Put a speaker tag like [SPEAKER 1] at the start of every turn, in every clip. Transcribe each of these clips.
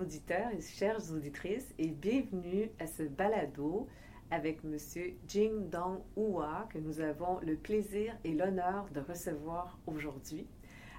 [SPEAKER 1] Auditeurs et chères auditrices et bienvenue à ce balado avec M. Jing Dong Hua que nous avons le plaisir et l'honneur de recevoir aujourd'hui.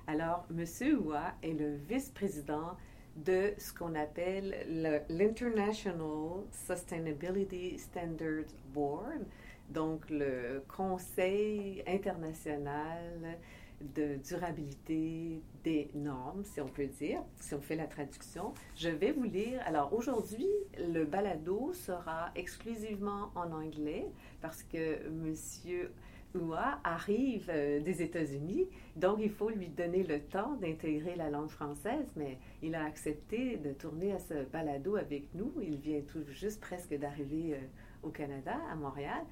[SPEAKER 1] Alors, M. Hua est le vice-président de ce qu'on appelle l'International Sustainability Standards Board, donc le Conseil international de durabilité des normes, si on peut dire, si on fait la traduction. Je vais vous lire. Alors aujourd'hui, le balado sera exclusivement en anglais parce que Monsieur Oua arrive euh, des États-Unis, donc il faut lui donner le temps d'intégrer la langue française, mais il a accepté de tourner à ce balado avec nous. Il vient tout juste presque d'arriver euh, au Canada, à Montréal.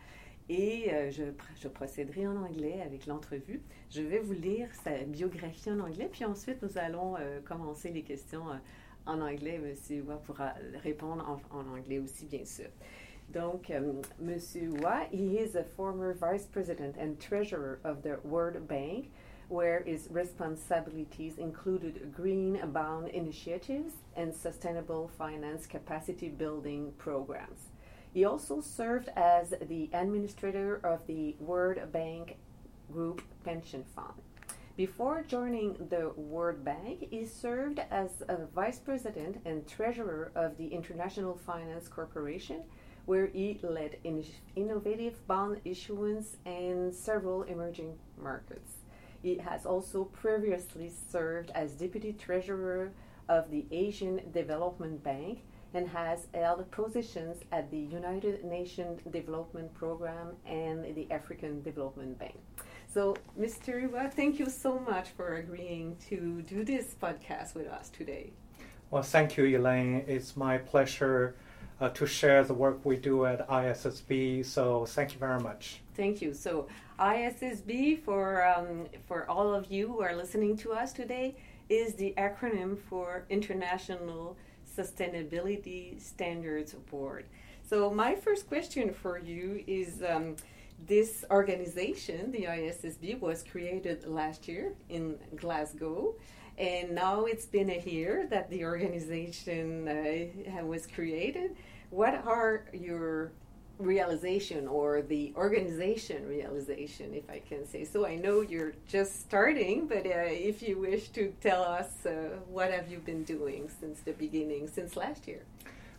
[SPEAKER 1] Et euh, je, procéderai en anglais avec l'entrevue. Je vais vous lire sa biographie en anglais, puis ensuite nous allons euh, commencer les questions euh, en anglais. Monsieur Hua pourra répondre en, anglais aussi, bien sûr. Donc, Monsieur Hua, he is a former vice president and treasurer of the World Bank, where his responsibilities included green bound initiatives and sustainable finance capacity building programs. He also served as the administrator of the World Bank Group Pension Fund. Before joining the World Bank, he served as a vice president and treasurer of the International Finance Corporation, where he led in innovative bond issuance in several emerging markets. He has also previously served as deputy treasurer of the Asian Development Bank and has held positions at the United Nations Development Program and the African Development Bank. So, Mr. Riva, thank you so much for agreeing to do this podcast with us today.
[SPEAKER 2] Well, thank you, Elaine. It's my pleasure uh, to share the work we do at ISSB. So, thank you very much.
[SPEAKER 1] Thank you. So, ISSB, for, um, for all of you who are listening to us today, is the acronym for International Sustainability Standards Board. So, my first question for you is um, this organization, the ISSB, was created last year in Glasgow. And now it's been a year that the organization uh, was created. What are your realization or the organization realization, if I can say so. I know you're just starting, but uh, if you wish to tell us uh, what have you been doing since the beginning, since last year?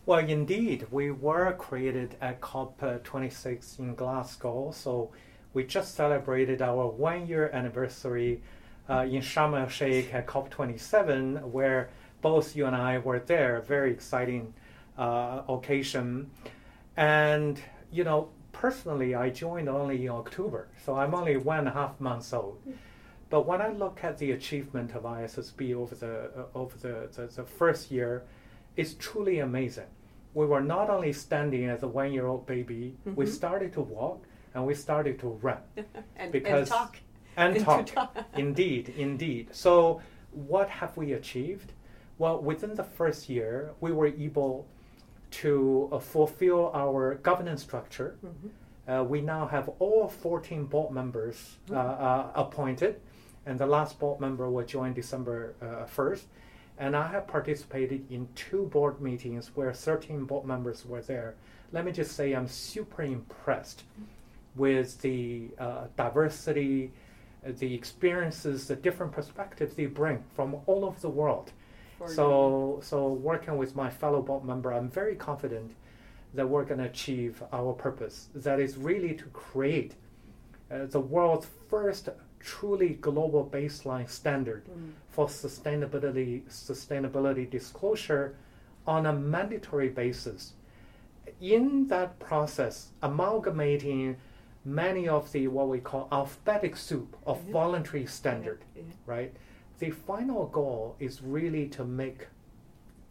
[SPEAKER 2] Well, indeed, we were created at COP26 in Glasgow, so we just celebrated our one year anniversary uh, in Sharm el Sheikh at COP27, where both you and I were there. Very exciting uh, occasion. And, you know, personally, I joined only in October, so I'm only one and a half months old. But when I look at the achievement of ISSB over the uh, over the, the, the, first year, it's truly amazing. We were not only standing as a one year old baby, mm-hmm. we started to walk and we started to run.
[SPEAKER 1] and, because, and talk.
[SPEAKER 2] And, and talk. talk. indeed, indeed. So, what have we achieved? Well, within the first year, we were able to uh, fulfill our governance structure. Mm-hmm. Uh, we now have all 14 board members uh, mm-hmm. appointed, and the last board member will join December 1st. And I have participated in two board meetings where 13 board members were there. Let me just say, I'm super impressed with the uh, diversity, the experiences, the different perspectives they bring from all over the world so, so working with my fellow board member, I'm very confident that we're going to achieve our purpose. That is really to create uh, the world's first truly global baseline standard mm. for sustainability sustainability disclosure on a mandatory basis. In that process, amalgamating many of the what we call alphabetic soup of mm-hmm. voluntary standard, yeah. Yeah. right? The final goal is really to make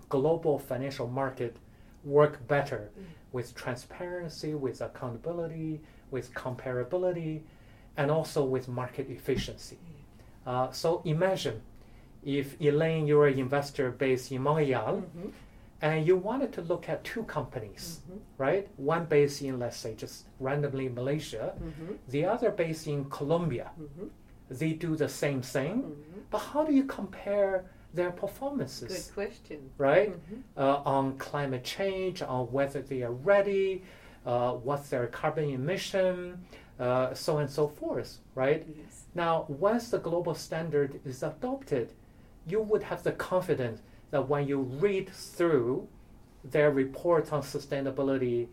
[SPEAKER 2] global financial market work better mm. with transparency, with accountability, with comparability, and also with market efficiency. Mm. Uh, so imagine if Elaine, you're an investor based in Montreal, mm-hmm. and you wanted to look at two companies, mm-hmm. right? One based in, let's say, just randomly Malaysia, mm-hmm. the other based in Colombia. Mm-hmm. They do the same thing, mm-hmm. But how do you compare their performances.
[SPEAKER 1] Good question.
[SPEAKER 2] Right?
[SPEAKER 1] Mhm.
[SPEAKER 2] Uh, on climate change, on whether they are ready, uh, what's their carbon emission, uh, so on and so forth, right?
[SPEAKER 1] Yes.
[SPEAKER 2] Now, once the global standard is adopted, you would have the confidence that when you read through their report on sustainability,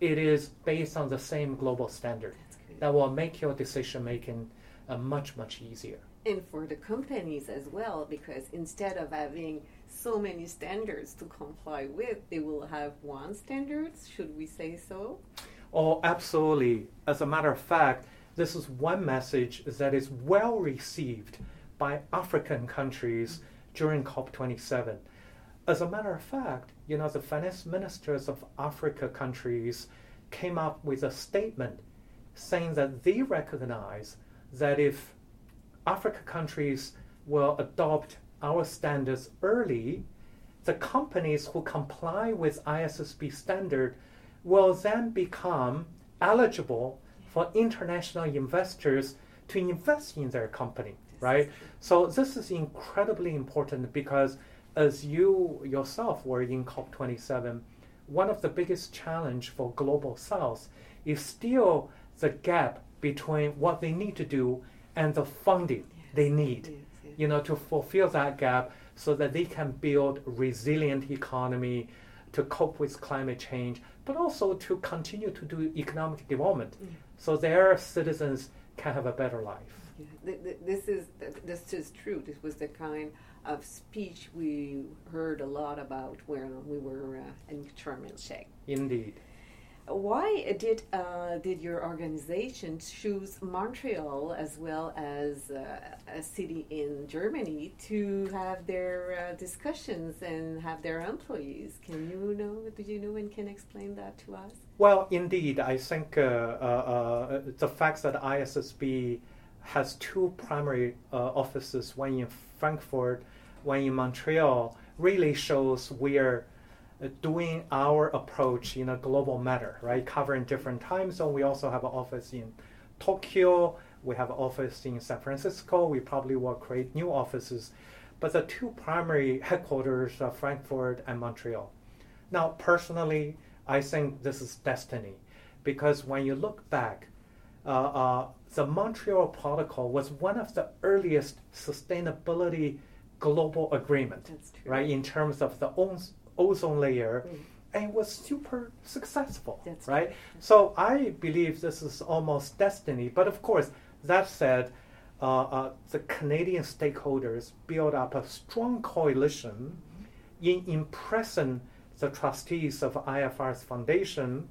[SPEAKER 2] it is based on the same global standard. That will make your decision making uh, much, much easier.
[SPEAKER 1] And for the companies as well, because instead of having so many standards to comply with, they will have one standard. Should we say so?
[SPEAKER 2] Oh, absolutely. As a matter of fact, this is one message that is well received by African countries during COP27. As a matter of fact, you know, the finance ministers of Africa countries came up with a statement saying that they recognize that if Africa countries will adopt our standards early, the companies who comply with ISSB standard will then become eligible for international investors to invest in their company, right? So this is incredibly important because as you yourself were in COP27, one of the biggest challenge for global south is still the gap between what they need to do and the funding they need you know, to fulfill that gap so that they can build resilient economy to cope with climate change, but also to continue to do economic development so their citizens can have a better life.
[SPEAKER 1] Yeah, th- th- this is this is true. This was the kind of speech we heard a lot about when we were uh, in Sharm el Sheikh.
[SPEAKER 2] Indeed.
[SPEAKER 1] Why did uh, did your organization choose Montreal as well as uh, a city in Germany to have their uh, discussions and have their employees? Can you know? Do you know and can explain that to us?
[SPEAKER 2] Well, indeed, I think uh, uh, uh, the fact that ISSB has two primary offices, one in Frankfurt, one in Montreal, really shows we're uh, doing our approach in a global manner, right? Covering different time zones. We also have an office in Tokyo. We have an office in San Francisco. We probably will create new offices. But the two primary headquarters are Frankfurt and Montreal. Now, personally, I think this is destiny because when you look back, uh, uh, the Montreal Protocol was one of the earliest sustainability global agreement, right? In terms of the oz- ozone layer,
[SPEAKER 1] Mm.
[SPEAKER 2] and was super successful,
[SPEAKER 1] That's
[SPEAKER 2] right?
[SPEAKER 1] true.
[SPEAKER 2] So I believe this is almost destiny. But of course, that said, uh, uh, the Canadian stakeholders built up a strong coalition in impressing the trustees of IFRS Foundation,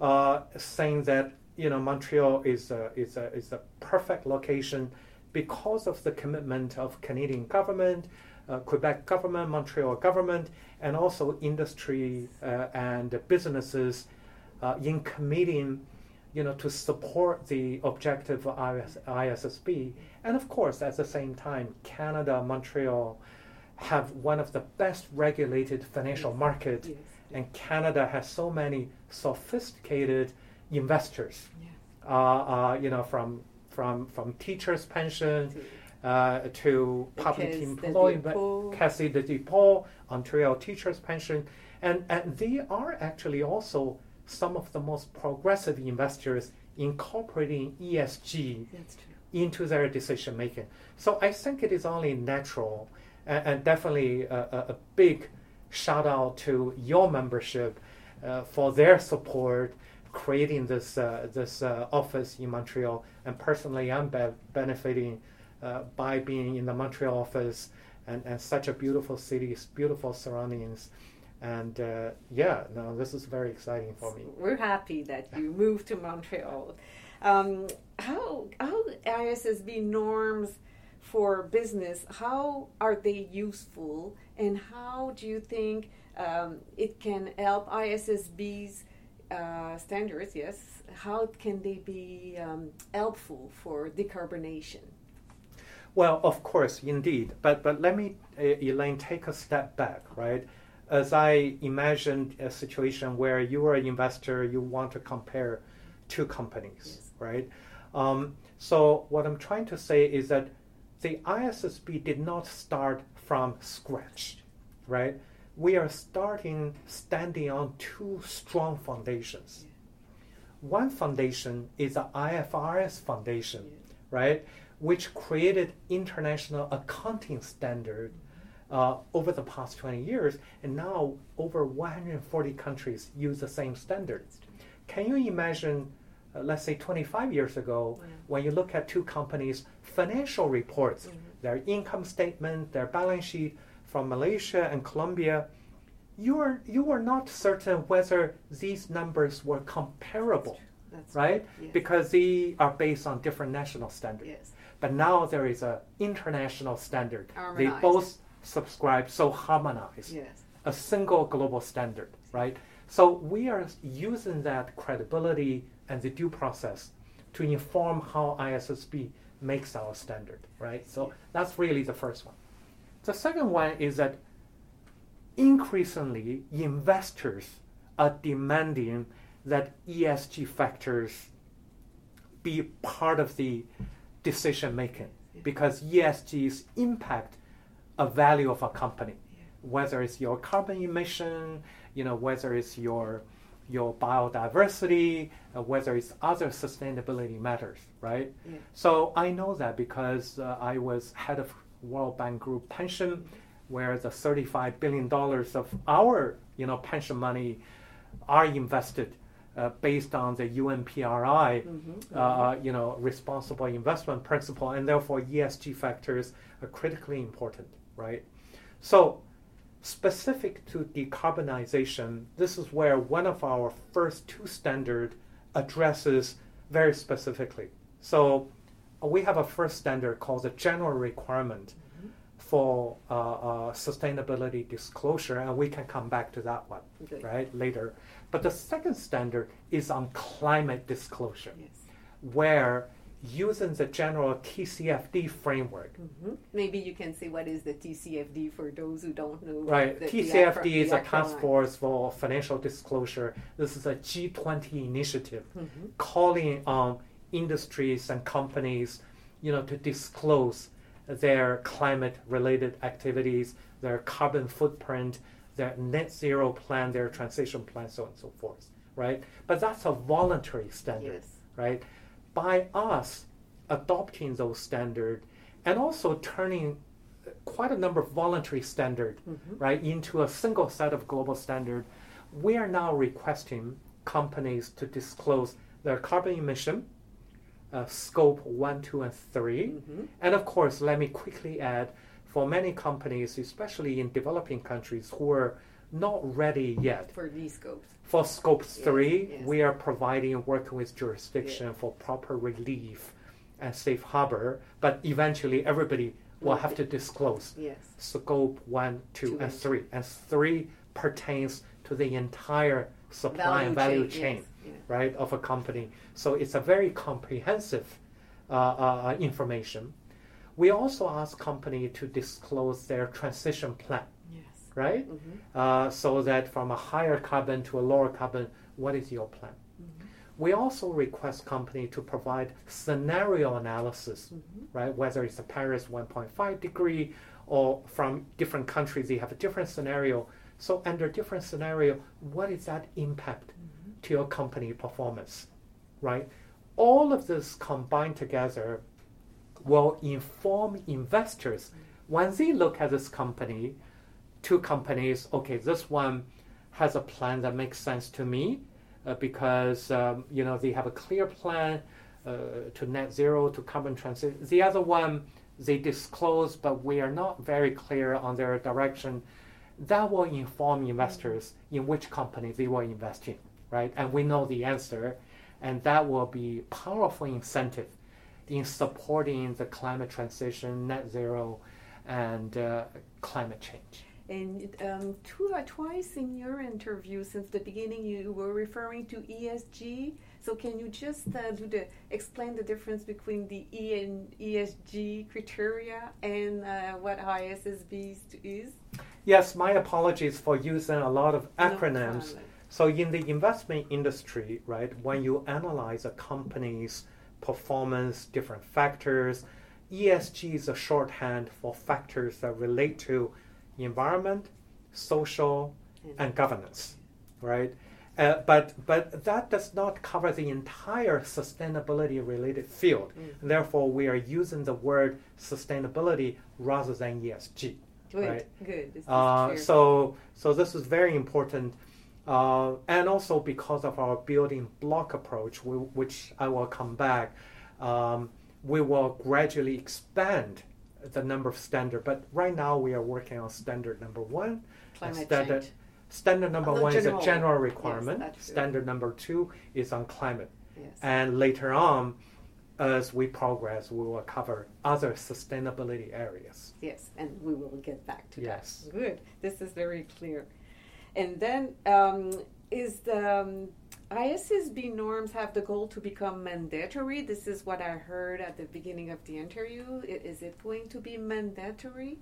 [SPEAKER 2] uh, saying that you know Montreal is a, is a, is a perfect location because of the commitment of Canadian government, uh, Quebec government, Montreal government, and also industry uh, and businesses uh, in committing, you know, to support the objective of IS, ISSB, and of course, at the same time, Canada, Montreal have one of the best regulated financial
[SPEAKER 1] Yes.
[SPEAKER 2] markets,
[SPEAKER 1] Yes.
[SPEAKER 2] and Canada has so many sophisticated investors.
[SPEAKER 1] Yeah.
[SPEAKER 2] Uh, uh, you know, from from from teachers' pension uh, to public employment. Caisse de dépôt, Ontario teachers' pension, and and they are actually also some of the most progressive investors incorporating ESG into their decision making. So I think it is only natural, and, and definitely a, a, a big shout out to your membership uh, for their support creating this uh, this uh, office in Montreal. And personally, I'm be- benefiting by being in the Montreal office and, and such a beautiful city, beautiful surroundings. And uh, yeah, no, this is very exciting for me.
[SPEAKER 1] We're happy that you moved to Montreal. Um, how how ISSB norms for business? How are they useful, and how do you think um, it can help ISSB's uh, standards? Yes, how can they be um, helpful for decarbonation?
[SPEAKER 2] Well, of course, indeed. But but let me, uh, Elaine, take a step back, right? As I imagined a situation where you are an investor, you want to compare two companies,
[SPEAKER 1] Yes.
[SPEAKER 2] right? Um, so what I'm trying to say is that the ISSB did not start from scratch, right? We are starting standing on two strong foundations. One foundation is the IFRS foundation, right, which created international accounting standard uh, over the past 20 years, and now over 140 countries use the same standards. Can you imagine, uh, let's say 25 years ago,
[SPEAKER 1] Yeah.
[SPEAKER 2] when you look at two companies' financial reports, their income statement, their balance sheet from Malaysia and Colombia, you are you are not certain whether these numbers were comparable,
[SPEAKER 1] That's
[SPEAKER 2] right?
[SPEAKER 1] Yes.
[SPEAKER 2] Because they are based on different national standards.
[SPEAKER 1] yes.
[SPEAKER 2] But now there is a international standard. They both subscribe, so harmonized
[SPEAKER 1] Yes.
[SPEAKER 2] a single global standard, right? So we are using that credibility and the due process to inform how ISSB makes our standard, right? So that's really the first one. The second one is that increasingly investors are demanding that ESG factors be part of the decision making because ESGs impact a value of a company, whether it's your carbon emission, you know, whether it's your your biodiversity, uh, whether it's other sustainability matters, right?
[SPEAKER 1] Yeah.
[SPEAKER 2] So I know that because uh, I was head of World Bank Group pension, where the 35 billion dollars of our you know pension money are invested uh, based on the UNPRI,
[SPEAKER 1] Mhm.
[SPEAKER 2] uh, you know, responsible investment principle, and therefore ESG factors are critically important, right? So, specific to decarbonization, this is where one of our first two standard addresses very specifically. So, uh, we have a first standard called the general requirement for uh, uh, sustainability disclosure, and we can come back to that one
[SPEAKER 1] Good.
[SPEAKER 2] right later. But the second standard is on climate disclosure,
[SPEAKER 1] Yes.
[SPEAKER 2] where using the general TCFD framework,
[SPEAKER 1] Mhm. Maybe you can say what is the TCFD for those who don't know.
[SPEAKER 2] right?
[SPEAKER 1] the- the
[SPEAKER 2] TCFD
[SPEAKER 1] acro-
[SPEAKER 2] is
[SPEAKER 1] the
[SPEAKER 2] a task force for financial disclosure. This is a G20 initiative
[SPEAKER 1] Mhm.
[SPEAKER 2] calling on industries and companies, you know, to disclose their climate-related activities, their carbon footprint, their net zero plan, their transition plan, so on and so forth, right? But that's a voluntary standard,
[SPEAKER 1] Yes.
[SPEAKER 2] right? By us adopting those standards and also turning quite a number of voluntary standard,
[SPEAKER 1] Mhm.
[SPEAKER 2] right, into a single set of global standard, we are now requesting companies to disclose their carbon emission, uh, scope one, two, and 3
[SPEAKER 1] Mhm.
[SPEAKER 2] and of course, let me quickly add for many companies, especially in developing countries who are not ready yet,
[SPEAKER 1] For these scopes.
[SPEAKER 2] for scope three,
[SPEAKER 1] yes.
[SPEAKER 2] we are providing working with jurisdiction for proper relief and safe harbor, but eventually everybody will have to disclose
[SPEAKER 1] Yes.
[SPEAKER 2] scope one, two,
[SPEAKER 1] Two
[SPEAKER 2] and
[SPEAKER 1] and
[SPEAKER 2] three. And three pertains to the entire supply and value chain,
[SPEAKER 1] Yes. Yeah.
[SPEAKER 2] right, of a company. So it's a very comprehensive uh, uh, information. We also ask company to disclose their transition plan,
[SPEAKER 1] Yes.
[SPEAKER 2] right?
[SPEAKER 1] Mhm.
[SPEAKER 2] Uh, so that from a higher carbon to a lower carbon, what is your plan?
[SPEAKER 1] Mhm.
[SPEAKER 2] We also request company to provide scenario analysis,
[SPEAKER 1] Mhm.
[SPEAKER 2] right? Whether it's the Paris 1.5 degree or from different countries, they have a different scenario. So under different scenario, what is that impact
[SPEAKER 1] Mm-hmm.
[SPEAKER 2] To your company performance, right? All of this combined together will inform investors when they look at this company, two companies. Okay, this one has a plan that makes sense to me uh, because um, you know they have a clear plan uh, to net zero to carbon transition. The other one they disclose, but we are not very clear on their direction. That will inform investors in which company they will invest in, right? And we know the answer, and that will be powerful incentive in supporting the climate transition, net zero, and uh, climate change.
[SPEAKER 1] And um, two or twice in your interview since the beginning, you were referring to ESG. So can you just uh, do the explain the difference between the E and ESG criteria and uh, what ISSB is?
[SPEAKER 2] Yes, my apologies for using a lot of acronyms.
[SPEAKER 1] problem.
[SPEAKER 2] So in the investment industry, right, when you analyze a company's performance, different factors, ESG is a shorthand for factors that relate to environment, social, and governance, right? Uh, but but that does not cover the entire sustainability related field.
[SPEAKER 1] Mm.
[SPEAKER 2] Therefore, we are using the word sustainability rather than ESG.
[SPEAKER 1] Good,
[SPEAKER 2] right.
[SPEAKER 1] good.
[SPEAKER 2] Uh, so so this is very important, uh, and also because of our building block approach, we, which I will come back, um, we will gradually expand the number of standard. But right now we are working on standard number one.
[SPEAKER 1] climate
[SPEAKER 2] standard,
[SPEAKER 1] change.
[SPEAKER 2] Standard number
[SPEAKER 1] Oh,
[SPEAKER 2] one
[SPEAKER 1] general.
[SPEAKER 2] is a general requirement.
[SPEAKER 1] true.
[SPEAKER 2] standard number two is on climate.
[SPEAKER 1] Yes.
[SPEAKER 2] And later on, as we progress, we will cover other sustainability areas.
[SPEAKER 1] Yes, and we will get back to
[SPEAKER 2] Yes.
[SPEAKER 1] that. Good. This is very clear. And then, um, is the um, ISSB norms have the goal to become mandatory? This is what I heard at the beginning of the interview. Is it going to be mandatory?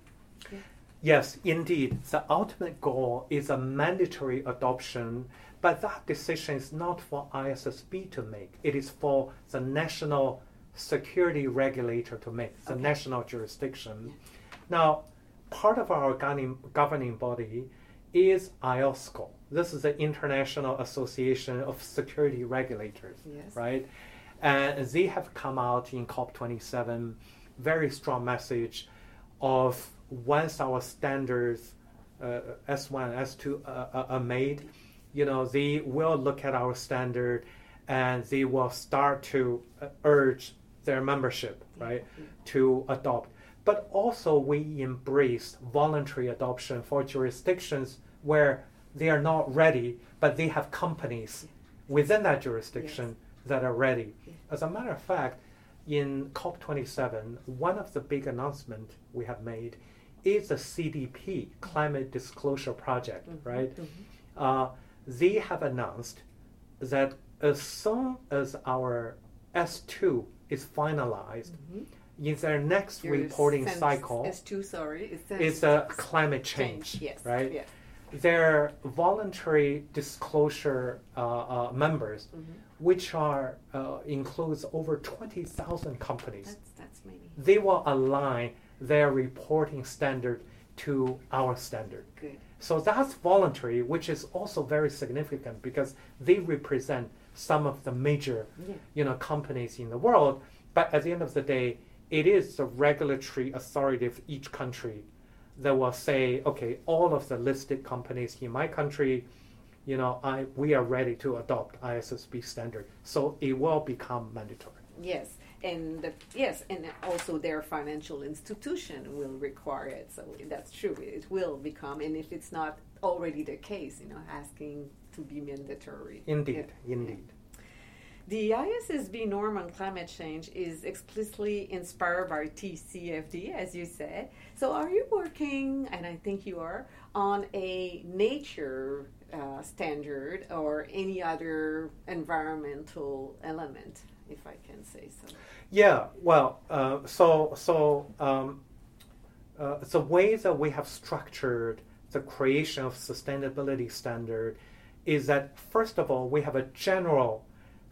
[SPEAKER 2] Yes, indeed. The ultimate goal is a mandatory adoption, but that decision is not for ISSB to make. It is for the national security regulator to make, the
[SPEAKER 1] Okay.
[SPEAKER 2] national jurisdiction. Now, part of our governing, governing body is IOSCO. This is the International Association of Security Regulators,
[SPEAKER 1] Yes.
[SPEAKER 2] right? And they have come out in COP27, very strong message of once our standards uh, S1, S2 uh, uh, are made, you know, they will look at our standard and they will start to uh, urge their membership, right, to adopt. But also we embrace voluntary adoption for jurisdictions where they are not ready, but they have companies within that jurisdiction that are ready.
[SPEAKER 1] Yeah.
[SPEAKER 2] As a matter of fact, in COP27, one of the big announcements we have made is the CDP, Climate Disclosure Project,
[SPEAKER 1] Mhm,
[SPEAKER 2] right?
[SPEAKER 1] mhm.
[SPEAKER 2] Uh, they have announced that as soon as our S2 is finalized,
[SPEAKER 1] Mhm.
[SPEAKER 2] in their next
[SPEAKER 1] Your
[SPEAKER 2] reporting cycle,
[SPEAKER 1] S2, sorry. It's
[SPEAKER 2] a climate change,
[SPEAKER 1] Yes.
[SPEAKER 2] right?
[SPEAKER 1] Yes.
[SPEAKER 2] Their voluntary disclosure uh, uh, members,
[SPEAKER 1] Mhm.
[SPEAKER 2] which are uh, includes over twenty thousand companies,
[SPEAKER 1] That's, that's many.
[SPEAKER 2] they will align their reporting standard to our standard.
[SPEAKER 1] Good.
[SPEAKER 2] So that's voluntary, which is also very significant because they represent some of the major,
[SPEAKER 1] Yeah.
[SPEAKER 2] you know, companies in the world. But at the end of the day, it is the regulatory authority of each country that will say, okay, all of the listed companies in my country, you know, I we are ready to adopt ISSB standard. So it will become mandatory.
[SPEAKER 1] Yes, and the, yes, and also their financial institution will require it. So that's true. It will become, and if it's not already the case, you know, asking to be mandatory.
[SPEAKER 2] Indeed,
[SPEAKER 1] Yeah.
[SPEAKER 2] indeed.
[SPEAKER 1] The ISSB norm on climate change is explicitly inspired by TCFD, as you said. So, are you working, and I think you are, on a nature uh, standard or any other environmental element, if I can say so?
[SPEAKER 2] Yeah, well, uh, so so um, uh, the way that we have structured the creation of sustainability standard is that first of all we have a general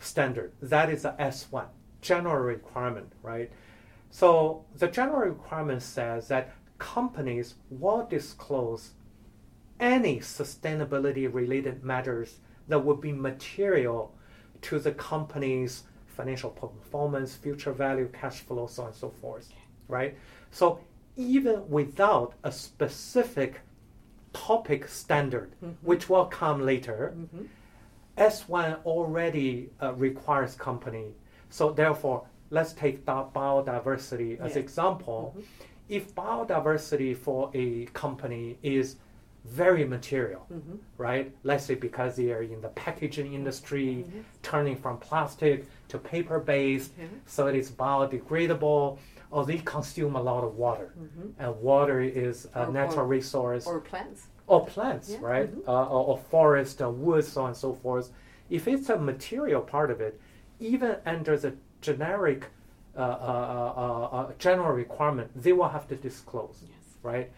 [SPEAKER 2] standard That is the S1, general requirement, right? So the general requirement says that companies will disclose any sustainability related matters that would be material to the company's financial performance, future value, cash flow, so on and so forth, right? So even without a specific topic standard,
[SPEAKER 1] Mhm.
[SPEAKER 2] which will come later,
[SPEAKER 1] Mm-hmm.
[SPEAKER 2] S1 already uh, requires company. So therefore, let's take biodiversity as
[SPEAKER 1] Yeah.
[SPEAKER 2] example.
[SPEAKER 1] Mhm.
[SPEAKER 2] If biodiversity for a company is very material,
[SPEAKER 1] Mm-hmm.
[SPEAKER 2] right? Let's say because they are in the packaging industry,
[SPEAKER 1] Mhm.
[SPEAKER 2] turning from plastic to paper based, so it is biodegradable, or they consume a lot of water.
[SPEAKER 1] Mm-hmm.
[SPEAKER 2] And water is a
[SPEAKER 1] Or-
[SPEAKER 2] natural
[SPEAKER 1] or-
[SPEAKER 2] resource
[SPEAKER 1] Or plants.
[SPEAKER 2] Or plants,
[SPEAKER 1] Yeah,
[SPEAKER 2] right?
[SPEAKER 1] mhm.
[SPEAKER 2] Uh, or, or forest, or woods, so on and so forth. If it's a material part of it, even under the generic, uh, uh, uh, uh, uh, general requirement, they will have to disclose,
[SPEAKER 1] Yes.
[SPEAKER 2] right?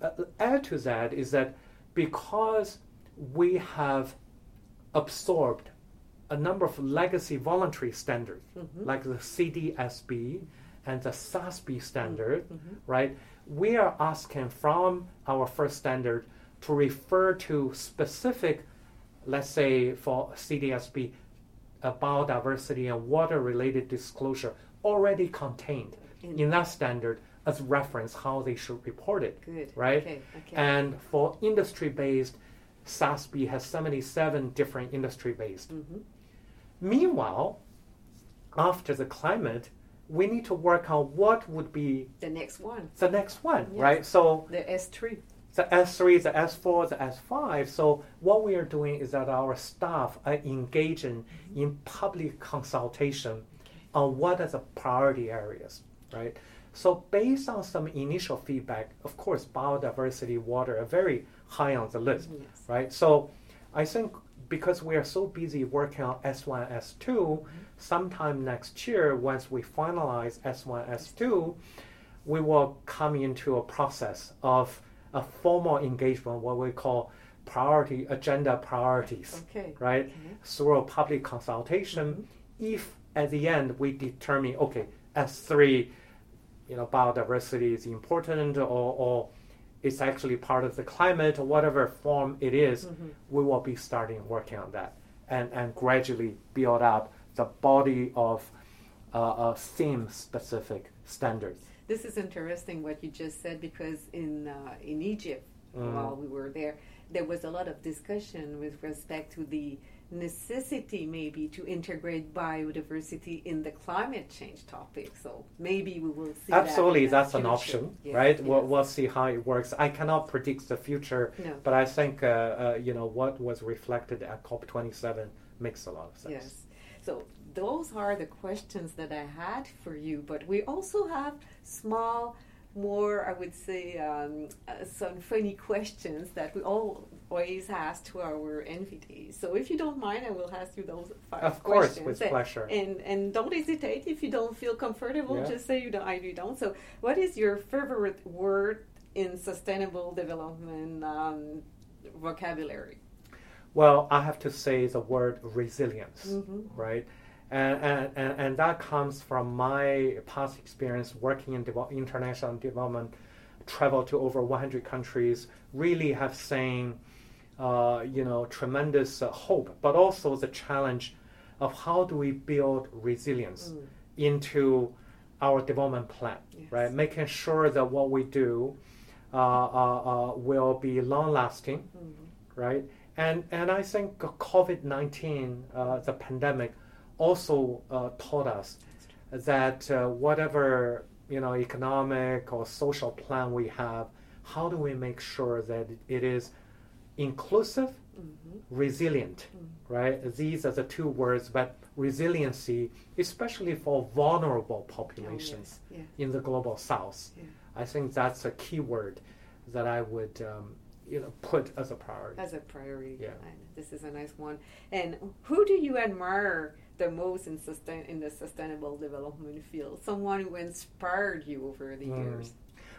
[SPEAKER 2] Uh, add to that is that because we have absorbed a number of legacy voluntary standards,
[SPEAKER 1] Mhm.
[SPEAKER 2] like the CDSB and the SASB standard,
[SPEAKER 1] Mhm.
[SPEAKER 2] right? We are asking from our first standard to refer to specific, let's say for CDSB, uh, biodiversity and water related disclosure already contained
[SPEAKER 1] In-
[SPEAKER 2] in that standard as reference how they should report it.
[SPEAKER 1] Good.
[SPEAKER 2] Right?
[SPEAKER 1] Okay. Okay.
[SPEAKER 2] And for industry based, SASB has 77 different industry based.
[SPEAKER 1] Mhm.
[SPEAKER 2] Meanwhile, after the climate, we need to work on what would be
[SPEAKER 1] the next one,
[SPEAKER 2] the next one,
[SPEAKER 1] Yes.
[SPEAKER 2] right? So
[SPEAKER 1] the S three.
[SPEAKER 2] The S3, the S4, the S5. So what we are doing is that our staff are engaging in public consultation on what are the priority areas, right? So based on some initial feedback, of course, biodiversity, water are very high on the list,
[SPEAKER 1] Yes.
[SPEAKER 2] right? So I think because we are so busy working on S1, S2, sometime next year, once we finalize S1, S2, we will come into a process of a formal engagement, what we call priority agenda priorities,
[SPEAKER 1] Okay.
[SPEAKER 2] right?
[SPEAKER 1] Okay.
[SPEAKER 2] Through a public consultation. If at the end we determine, okay, S3, you know, biodiversity is important or, or it's actually part of the climate or whatever form it is,
[SPEAKER 1] Mhm.
[SPEAKER 2] we will be starting working on that and, and gradually build up the body of uh, uh, theme specific standards.
[SPEAKER 1] This is interesting what you just said because in uh, in Egypt,
[SPEAKER 2] Mm.
[SPEAKER 1] while we were there, there was a lot of discussion with respect to the necessity maybe to integrate biodiversity in the climate change topic. So maybe we will see.
[SPEAKER 2] Absolutely,
[SPEAKER 1] the
[SPEAKER 2] that's an option,
[SPEAKER 1] Yes,
[SPEAKER 2] right? We'll, we'll see how it works. I cannot predict the future,
[SPEAKER 1] No.
[SPEAKER 2] but I think uh, uh, you know what was reflected at COP27 makes a lot of sense.
[SPEAKER 1] Yes. So those are the questions that I had for you, but we also have small, more, I would say, um, uh, some funny questions that we always ask to our invitees. So if you don't mind, I will ask you those five
[SPEAKER 2] Of course, with
[SPEAKER 1] And-
[SPEAKER 2] pleasure.
[SPEAKER 1] And and don't hesitate if you don't feel comfortable.
[SPEAKER 2] Yeah.
[SPEAKER 1] Just say you don't. I you don't. So what is your favorite word in sustainable development um, vocabulary?
[SPEAKER 2] Well, I have to say the word resilience,
[SPEAKER 1] Mhm.
[SPEAKER 2] right? And, and, and, that comes from my past experience working in international development, travel to over 100 countries, really have seen, uh, you know, tremendous uh, hope, but also the challenge of how do we build resilience
[SPEAKER 1] Mm.
[SPEAKER 2] into our development plan,
[SPEAKER 1] Yes.
[SPEAKER 2] right? Making sure that what we do uh, uh, uh, will be long lasting,
[SPEAKER 1] Mhm.
[SPEAKER 2] right? And and I think COVID nineteen, uh, the pandemic, also uh, taught us that uh, whatever you know economic or social plan we have, how do we make sure that it is inclusive,
[SPEAKER 1] Mhm.
[SPEAKER 2] resilient,
[SPEAKER 1] Mm.
[SPEAKER 2] right? These are the two words, but resiliency, especially for vulnerable
[SPEAKER 1] Oh,
[SPEAKER 2] populations
[SPEAKER 1] yes. Yeah.
[SPEAKER 2] in the global south.
[SPEAKER 1] Yeah.
[SPEAKER 2] I think that's a key word that I would um, you know put as a priority.
[SPEAKER 1] as a priority.
[SPEAKER 2] Yeah.
[SPEAKER 1] This is a nice one. And who do you admire the most in sustain in the sustainable development field? Someone who inspired you over the
[SPEAKER 2] Mm.
[SPEAKER 1] years.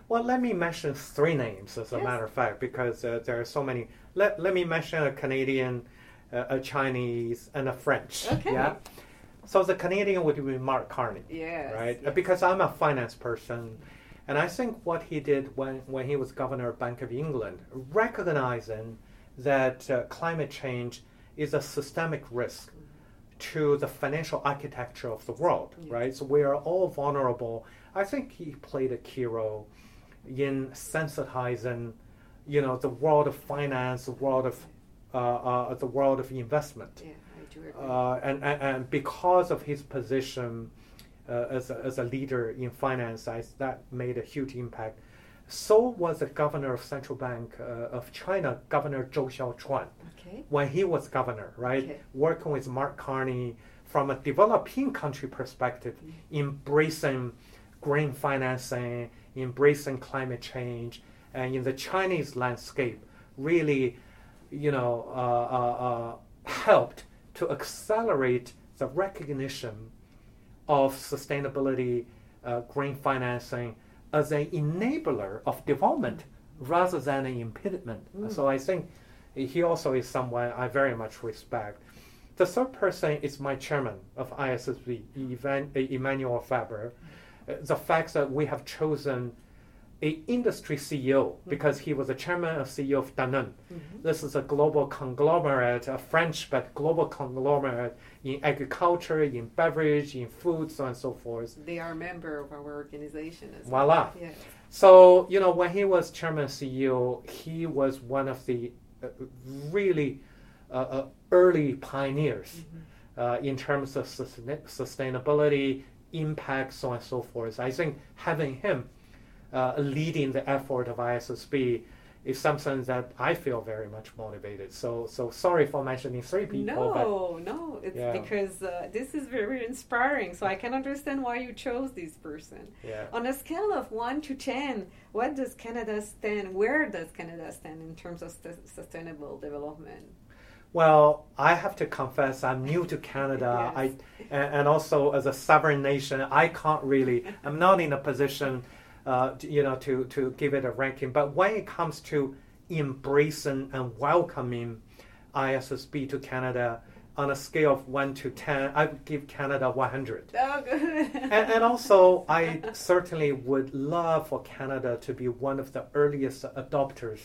[SPEAKER 2] Well, let me mention three names as a
[SPEAKER 1] Yes.
[SPEAKER 2] matter of fact, because uh, there are so many. Let, let me mention a Canadian, uh, a Chinese, and a French.
[SPEAKER 1] Okay.
[SPEAKER 2] Yeah. So the Canadian would be Mark Carney.
[SPEAKER 1] Yes.
[SPEAKER 2] right?
[SPEAKER 1] yes.
[SPEAKER 2] Because I'm a finance person, and I think what he did when, when he was governor of Bank of England, recognizing that uh, climate change is a systemic risk to the financial architecture of the world,
[SPEAKER 1] Yes.
[SPEAKER 2] right? So we are all vulnerable. I think he played a key role in sensitizing, you know, the world of finance, the world of uh, uh, the world of investment.
[SPEAKER 1] yeah, I do agree.
[SPEAKER 2] Uh, and, and, and because of his position uh, as, a, as a leader in finance, I, that made a huge impact. So was the governor of Central Bank uh, of China, Governor Zhou Xiaochuan,
[SPEAKER 1] okay.
[SPEAKER 2] when he was governor, right?
[SPEAKER 1] Okay.
[SPEAKER 2] Working with Mark Carney from a developing country perspective, embracing green financing, embracing climate change, and in the Chinese landscape, really, you know, uh, uh, uh, helped to accelerate the recognition of sustainability, uh, green financing as an enabler of development rather than an impediment.
[SPEAKER 1] Mm.
[SPEAKER 2] So I think he also is someone I very much respect. The third person is my chairman of ISSB, Evan, Emmanuel Faber. uh, the fact that we have chosen a industry CEO because he was the chairman of CEO of Danone. This is a global conglomerate, a French but global conglomerate in agriculture, in beverage, in food, so on and so forth.
[SPEAKER 1] They are a member of our organization as
[SPEAKER 2] Voila.
[SPEAKER 1] well. Yes.
[SPEAKER 2] So, you know, when he was chairman CEO, he was one of the uh, really uh, uh, early pioneers uh, in terms of sustain- sustainability, impact, so on and so forth. I think having him uh, leading the effort of ISSB is something that I feel very much motivated. So, so sorry for mentioning three people, but
[SPEAKER 1] No, no, it's
[SPEAKER 2] Yeah.
[SPEAKER 1] because uh, this is very inspiring. So I can understand why you chose this person.
[SPEAKER 2] yeah.
[SPEAKER 1] On a scale of one to ten, what does Canada stand? Where does Canada stand in terms of sus- sustainable development?
[SPEAKER 2] Well, I have to confess, I'm new to Canada.
[SPEAKER 1] Yes.
[SPEAKER 2] I and, and also as a sovereign nation, I can't really. I'm not in a position, uh, to, you know, to to give it a ranking. But when it comes to embracing and welcoming ISSB to Canada, on a scale of one to ten, I would give Canada 100.
[SPEAKER 1] Oh, good.
[SPEAKER 2] and, and also, I certainly would love for Canada to be one of the earliest adopters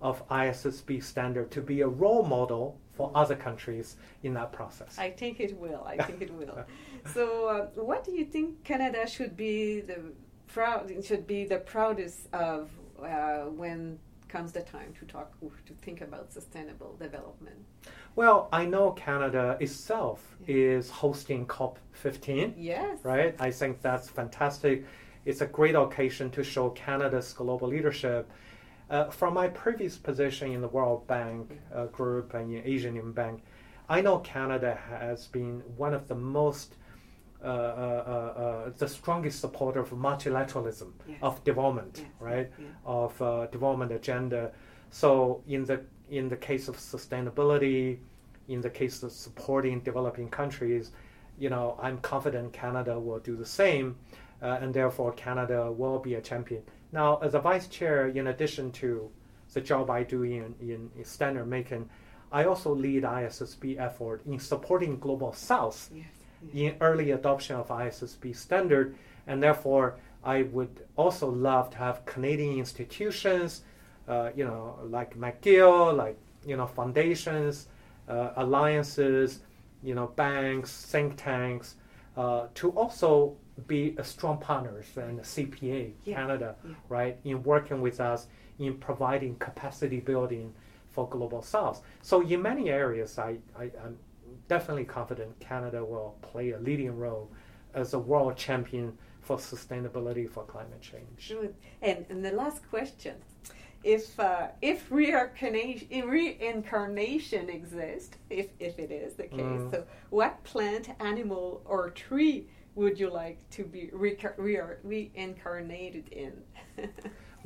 [SPEAKER 2] of ISSB standard, to be a role model for other countries in that process.
[SPEAKER 1] I think it will. I think it will. So, uh, what do you think Canada should be the proud should be the proudest of uh, when comes the time to talk to think about sustainable development?
[SPEAKER 2] well, I know Canada itself
[SPEAKER 1] Yeah.
[SPEAKER 2] is hosting COP15,
[SPEAKER 1] Yes.
[SPEAKER 2] right? I think that's fantastic. It's a great occasion to show Canada's global leadership. Uh, from my previous position in the World Bank uh, Group and in Asian Bank, I know Canada has been one of the most, the strongest supporter of multilateralism
[SPEAKER 1] Yes.
[SPEAKER 2] of development,
[SPEAKER 1] Yes.
[SPEAKER 2] right?
[SPEAKER 1] Yeah.
[SPEAKER 2] Of uh, development agenda. So in the in the case of sustainability, in the case of supporting developing countries, you know, I'm confident Canada will do the same, uh, and therefore Canada will be a champion. Now, as a vice chair, in addition to the job I do in, in, in standard making, I also lead ISSB effort in supporting Global South
[SPEAKER 1] Yes.
[SPEAKER 2] Early adoption of ISSB standard, and therefore I would also love to have Canadian institutions, uh, you know, like McGill, like you know, foundations, uh, alliances, you know, banks, think tanks, uh, to also be a strong partners and CPA
[SPEAKER 1] Yeah.
[SPEAKER 2] Canada,
[SPEAKER 1] Yeah.
[SPEAKER 2] right, in working with us in providing capacity building for global south. So in many areas, I, I, I'm definitely confident Canada will play a leading role as a world champion for sustainability for climate change.
[SPEAKER 1] And, and the last question. If, uh, if reincarnation, reincarnation exists, if, if it is the case,
[SPEAKER 2] Mm.
[SPEAKER 1] so what plant, animal, or tree would you like to be re- reincarnated in?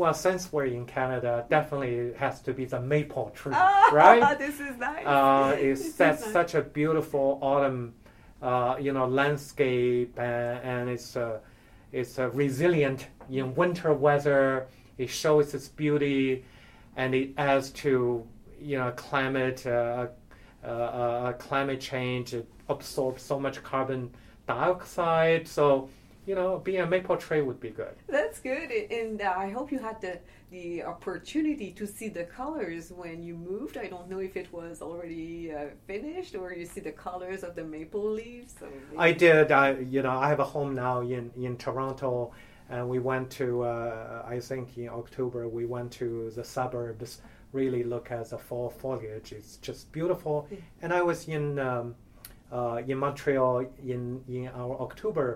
[SPEAKER 2] Well, since we're in Canada, definitely it has to be the maple tree,
[SPEAKER 1] Ah,
[SPEAKER 2] right?
[SPEAKER 1] This is nice.
[SPEAKER 2] Uh,
[SPEAKER 1] This
[SPEAKER 2] it
[SPEAKER 1] is
[SPEAKER 2] sets
[SPEAKER 1] nice.
[SPEAKER 2] such a beautiful autumn, uh, you know, landscape, and, and it's uh, it's resilient in winter weather. It shows its beauty, and it adds to you know climate uh, uh, uh, climate change. It absorbs so much carbon dioxide. So you know, being a maple tree would be good.
[SPEAKER 1] That's good, and uh, I hope you had the the opportunity to see the colors when you moved. I don't know if it was already uh, finished or you see the colors of the maple leaves. So
[SPEAKER 2] I did. I you know I have a home now in in Toronto, and we went to uh, I think in October we went to the suburbs. Really look at the fall foliage. It's just beautiful. And I was in um, uh, in Montreal in in our October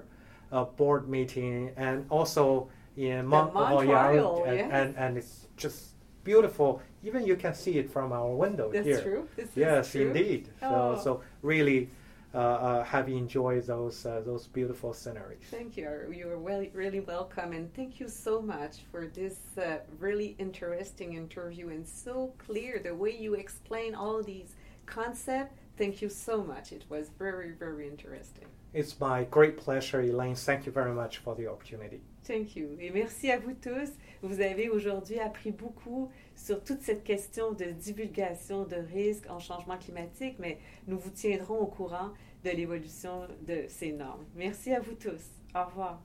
[SPEAKER 2] uh, board meeting, and also in Mont
[SPEAKER 1] Montreal,
[SPEAKER 2] and,
[SPEAKER 1] yes.
[SPEAKER 2] and and it's just beautiful. Even you can see it from our window
[SPEAKER 1] That's
[SPEAKER 2] here.
[SPEAKER 1] true. This is
[SPEAKER 2] Yes,
[SPEAKER 1] true.
[SPEAKER 2] indeed. So,
[SPEAKER 1] Oh.
[SPEAKER 2] so really uh, uh, have enjoyed those uh, those beautiful sceneries.
[SPEAKER 1] Thank you. You are well, really welcome, and thank you so much for this uh, really interesting interview and so clear the way you explain all these concepts. Thank you so much. It was very, very interesting.
[SPEAKER 2] It's my great pleasure, Elaine. Thank you very much for the opportunity.
[SPEAKER 1] Thank you. Et merci à vous tous. Vous avez aujourd'hui appris beaucoup sur toute cette question de divulgation de risques en changement climatique, mais nous vous tiendrons au courant de l'évolution de ces normes. Merci à vous tous. Au revoir.